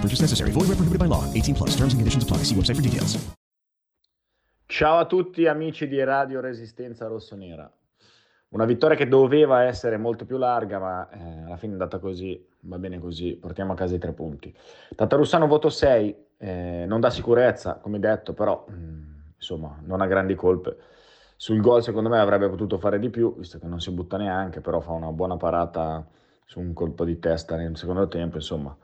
Purchase necessary. Void prohibited by law. 18 plus. Terms and conditions apply. See website for details. Ciao a tutti amici di Radio Resistenza Rossonera. Una vittoria che doveva essere molto più larga, ma eh, alla fine è andata così, va bene così, portiamo a casa i tre punti. Tatarussano voto 6, eh, non dà sicurezza, come detto, però mh, mm, insomma non ha grandi colpe. Sul gol secondo me avrebbe potuto fare di più, visto che non si butta neanche, però fa una buona parata su un colpo di testa nel secondo tempo, insomma,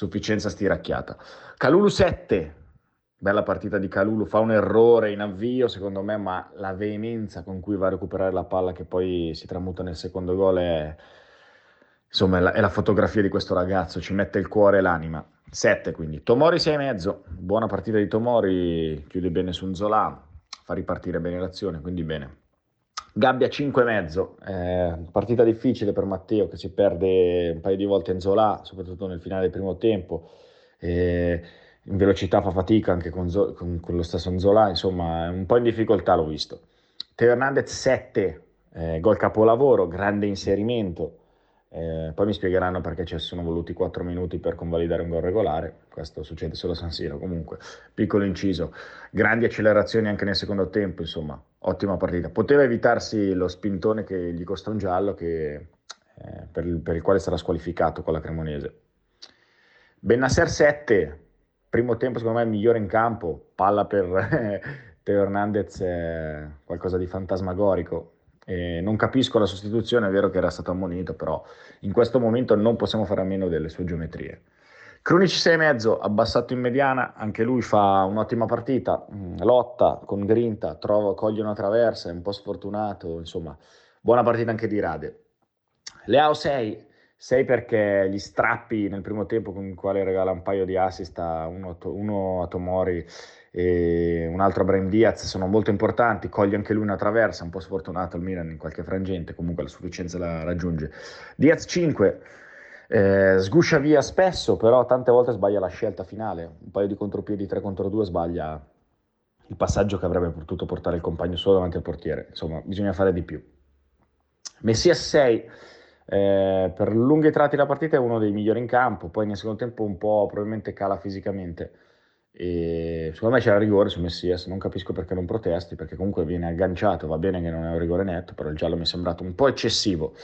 sufficienza stiracchiata. Calulu 7, bella partita di Calulu, fa un errore in avvio secondo me, ma la veemenza con cui va a recuperare la palla che poi si tramuta nel secondo gol è, insomma, è la, è la fotografia di questo ragazzo, ci mette il cuore e l'anima. 7 quindi. Tomori 6,5, buona partita di Tomori, chiude bene su Nzola, fa ripartire bene l'azione, quindi bene. Gabbia 5,5, eh, partita difficile per Matteo che si perde un paio di volte in Zola, soprattutto nel finale del primo tempo. Eh, in velocità fa fatica anche con, con, con lo stesso Nzola, insomma un po' in difficoltà l'ho visto. Teo Hernandez 7, eh, gol capolavoro, grande inserimento, eh, poi mi spiegheranno perché ci sono voluti 4 minuti per convalidare un gol regolare, questo succede solo a San Siro, comunque piccolo inciso, grandi accelerazioni anche nel secondo tempo, insomma, ottima partita. Poteva evitarsi lo spintone che gli costa un giallo che, eh, per, il, per, il, quale sarà squalificato con la Cremonese. Bennasser 7, primo tempo secondo me migliore in campo, palla per Teo Hernandez, qualcosa di fantasmagorico. E non capisco la sostituzione, è vero che era stato ammonito, però in questo momento non possiamo fare a meno delle sue geometrie. Crunici 6,5, abbassato in mediana, anche lui fa un'ottima partita, mm, lotta con grinta, trova, coglie una traversa, è un po' sfortunato, insomma, buona partita anche di Rade. Leao 6, 6 perché gli strappi nel primo tempo con il quale regala un paio di assist a uno, uno a Tomori e un altro a Brahim Diaz sono molto importanti, coglie anche lui una traversa, un po' sfortunato il Milan in qualche frangente, comunque la sufficienza la raggiunge. Diaz 5, eh, sguscia via spesso, però tante volte sbaglia la scelta finale, un paio di contropiedi 3 contro 2 sbaglia il passaggio che avrebbe potuto portare il compagno solo davanti al portiere, insomma bisogna fare di più. Messias 6, eh, per lunghi tratti della partita è uno dei migliori in campo, poi nel secondo tempo un po' probabilmente cala fisicamente. E secondo me c'era rigore su Messias, non capisco perché non protesti, perché comunque viene agganciato, va bene che non è un rigore netto, però il giallo mi è sembrato un po' eccessivo.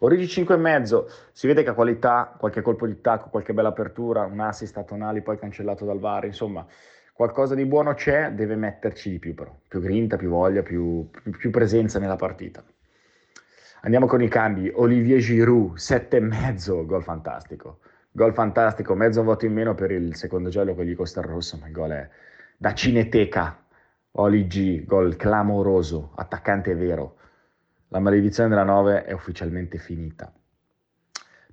Origi 5,5, si vede che ha qualità, qualche colpo di tacco, qualche bella apertura, un assist a Tonali poi cancellato dal VAR, insomma qualcosa di buono c'è, deve metterci di più però, più grinta, più voglia, più, più, più presenza nella partita. Andiamo con i cambi. Olivier Giroud, 7,5, gol fantastico. Gol fantastico, mezzo voto in meno per il secondo giallo che gli costa il rosso, ma il gol è da cineteca. Oli G, gol clamoroso, attaccante vero. La maledizione della 9 è ufficialmente finita.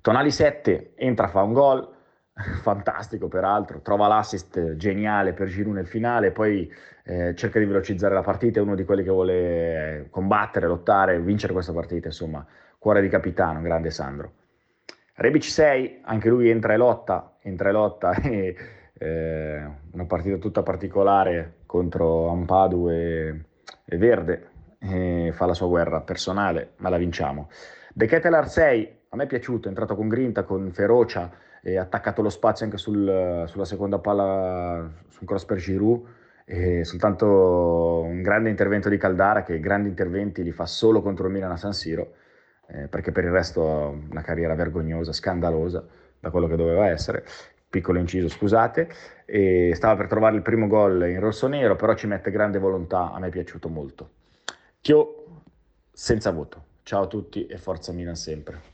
Tonali 7, entra, fa un gol, fantastico peraltro, trova l'assist geniale per Giroud nel finale, poi eh, cerca di velocizzare la partita, è uno di quelli che vuole combattere, lottare, vincere questa partita, insomma, cuore di capitano, grande Sandro. Rebic 6, anche lui entra e lotta, entra e lotta, e, eh, una partita tutta particolare contro Ampadu e, e Verde, e fa la sua guerra personale, ma la vinciamo. De Ketelar 6, a me è piaciuto, è entrato con grinta, con ferocia, e attaccato lo spazio anche sul, sulla seconda palla, sul cross per Giroud, e soltanto un grande intervento di Caldara che grandi interventi li fa solo contro il Milan a San Siro, eh, perché per il resto ha una carriera vergognosa, scandalosa da quello che doveva essere. piccolo inciso, scusate, e stava per trovare il primo gol in rosso-nero, però ci mette grande volontà, a me è piaciuto molto. Chio senza voto. Ciao a tutti e forza Milan sempre.